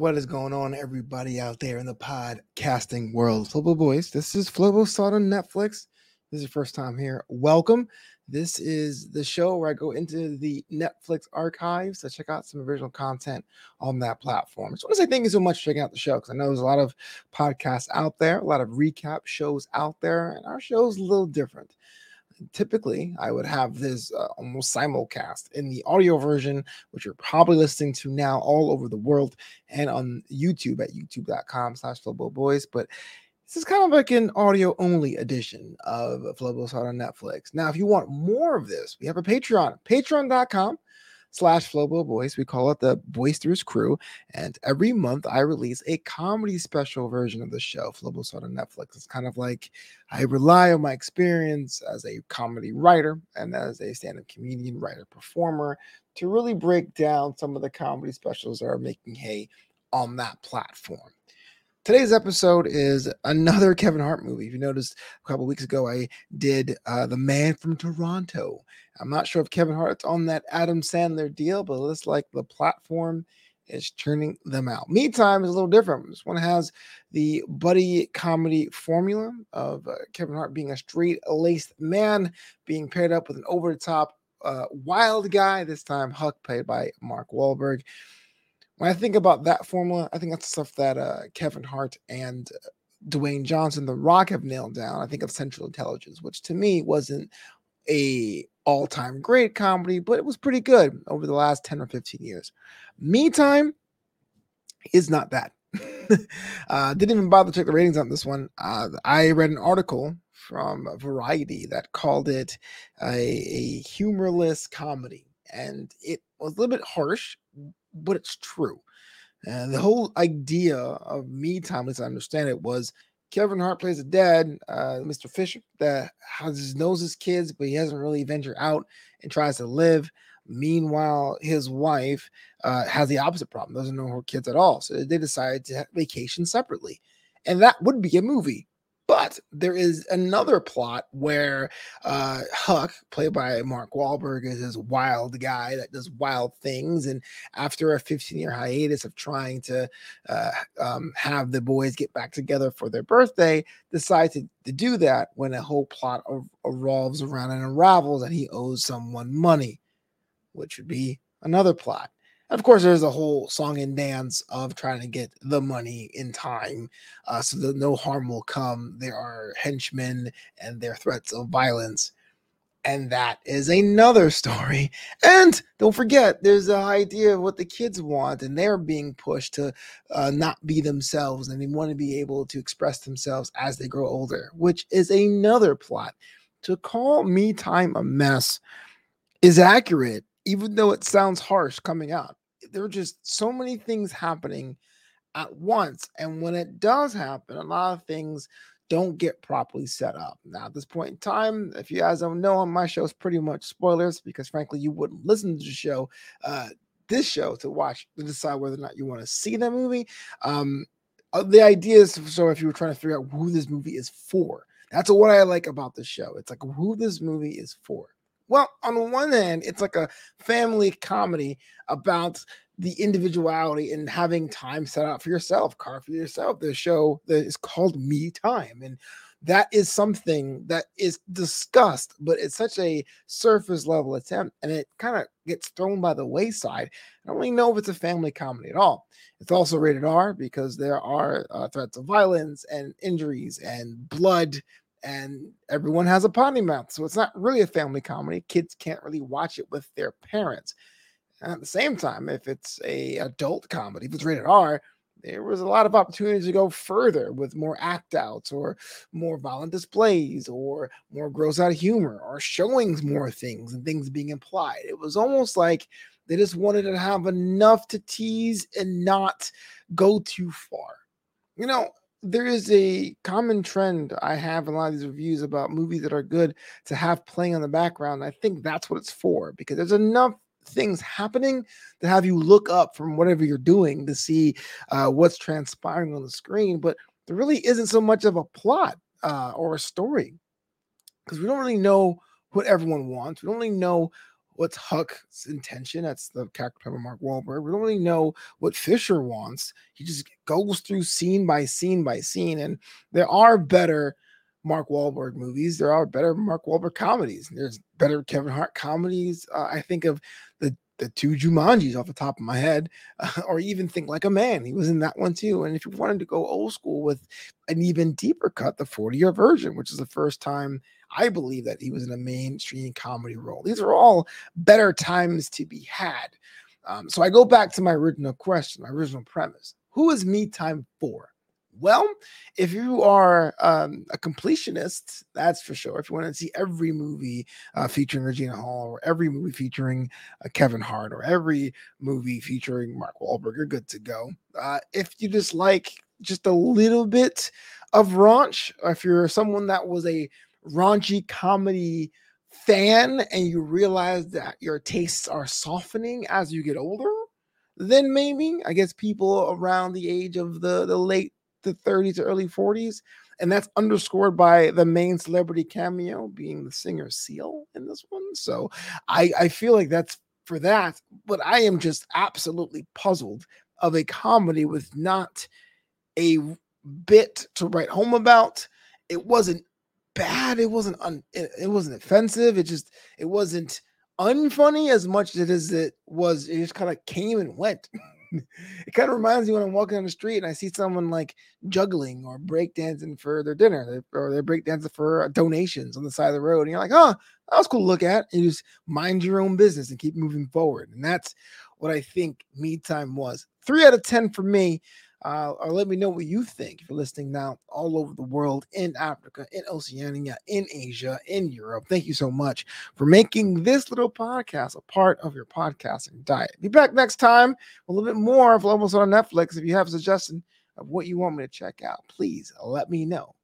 What is going on, everybody out there in the podcasting world? Flobo Boys, this is Flobo Salt on Netflix. This is your first time here. Welcome. This is the show where I go into the Netflix archives to check out some original content on that platform. I just want to say thank you so much for checking out the show because I know there's a lot of podcasts out there, a lot of recap shows out there, and our show is a little different typically I would have this uh, almost simulcast in the audio version, which you're probably listening to now all over the world and on YouTube at youtube.com slash Boys. But this is kind of like an audio only edition of Flobo's Hot on Netflix. Now, if you want more of this, we have a Patreon, patreon.com slash Flobo Boys. We call it the Boisterous Crew. And every month I release a comedy special version of the show, Salt on Netflix. It's kind of like I rely on my experience as a comedy writer and as a stand-up comedian, writer, performer to really break down some of the comedy specials that are making hay on that platform. Today's episode is another Kevin Hart movie. If you noticed a couple weeks ago, I did uh, The Man from Toronto. I'm not sure if Kevin Hart's on that Adam Sandler deal, but it looks like the platform is turning them out. Me Time is a little different. This one has the buddy comedy formula of uh, Kevin Hart being a straight laced man, being paired up with an over the top uh, wild guy, this time Huck, played by Mark Wahlberg when I think about that formula, I think that's stuff that uh, Kevin Hart and uh, Dwayne Johnson, The Rock, have nailed down. I think of Central Intelligence, which to me wasn't a all-time great comedy, but it was pretty good over the last 10 or 15 years. Me Time is not that. uh, didn't even bother to check the ratings on this one. Uh, I read an article from Variety that called it a, a humorless comedy, and it was a little bit harsh but it's true. And the whole idea of me time, as I understand it, was Kevin Hart plays a dad, uh, Mr. Fisher, that has knows his kids, but he hasn't really ventured out and tries to live. Meanwhile, his wife uh, has the opposite problem, doesn't know her kids at all. So they decided to vacation separately. And that would be a movie. But there is another plot where uh, Huck, played by Mark Wahlberg, is this wild guy that does wild things. And after a 15 year hiatus of trying to uh, um, have the boys get back together for their birthday, decides to, to do that when a whole plot revolves around and unravels that he owes someone money, which would be another plot of course, there's a whole song and dance of trying to get the money in time uh, so that no harm will come. There are henchmen and their threats of violence. And that is another story. And don't forget, there's the idea of what the kids want, and they're being pushed to uh, not be themselves, and they want to be able to express themselves as they grow older, which is another plot. To call Me Time a mess is accurate, even though it sounds harsh coming out there are just so many things happening at once. And when it does happen, a lot of things don't get properly set up. Now, at this point in time, if you guys don't know, on my show is pretty much spoilers because frankly, you wouldn't listen to the show, uh, this show to watch to decide whether or not you want to see that movie. Um, uh, the idea is so if you were trying to figure out who this movie is for, that's what I like about the show. It's like who this movie is for. Well, on one hand, it's like a family comedy about the individuality and having time set out for yourself, carve for yourself. The show that is called Me Time. And that is something that is discussed, but it's such a surface level attempt and it kind of gets thrown by the wayside. I don't really know if it's a family comedy at all. It's also rated R because there are uh, threats of violence and injuries and blood and everyone has a potty mouth. So it's not really a family comedy. Kids can't really watch it with their parents. And at the same time, if it's a adult comedy, if it's rated R, there was a lot of opportunities to go further with more act outs or more violent displays or more gross out humor or showing more things and things being implied. It was almost like they just wanted to have enough to tease and not go too far. You know, there is a common trend I have in a lot of these reviews about movies that are good to have playing on the background. I think that's what it's for because there's enough things happening to have you look up from whatever you're doing to see uh, what's transpiring on the screen. But there really isn't so much of a plot uh, or a story because we don't really know what everyone wants. We don't really know what's Huck's intention. That's the character of Mark Wahlberg. We don't really know what Fisher wants. He just goes through scene by scene by scene. And there are better Mark Wahlberg movies. There are better Mark Wahlberg comedies. There's better Kevin Hart comedies. Uh, I think of the the two Jumanjis off the top of my head, uh, or even think like a man. He was in that one too. And if you wanted to go old school with an even deeper cut, the 40 year version, which is the first time I believe that he was in a mainstream comedy role. These are all better times to be had. Um, so I go back to my original question, my original premise. Who is me time for? Well, if you are um, a completionist, that's for sure. If you want to see every movie uh, featuring Regina Hall, or every movie featuring uh, Kevin Hart, or every movie featuring Mark Wahlberg, you're good to go. Uh, if you just like just a little bit of raunch, if you're someone that was a raunchy comedy fan and you realize that your tastes are softening as you get older, then maybe I guess people around the age of the the late the 30s to early 40s. And that's underscored by the main celebrity cameo being the singer Seal in this one. So I, I feel like that's for that. But I am just absolutely puzzled of a comedy with not a bit to write home about. It wasn't bad. It wasn't un, it, it wasn't offensive. It just it wasn't unfunny as much as it was. It just kind of came and went. it kind of reminds me when I'm walking down the street and I see someone like juggling or breakdancing for their dinner or they're breakdancing for donations on the side of the road. And you're like, oh, that was cool to look at. And you just mind your own business and keep moving forward. And that's what I think me time was. Three out of 10 for me uh, or let me know what you think if you're listening now all over the world in Africa, in Oceania, in Asia, in Europe. Thank you so much for making this little podcast a part of your podcasting diet. Be back next time a little bit more of Lobos on Netflix. If you have a suggestion of what you want me to check out, please let me know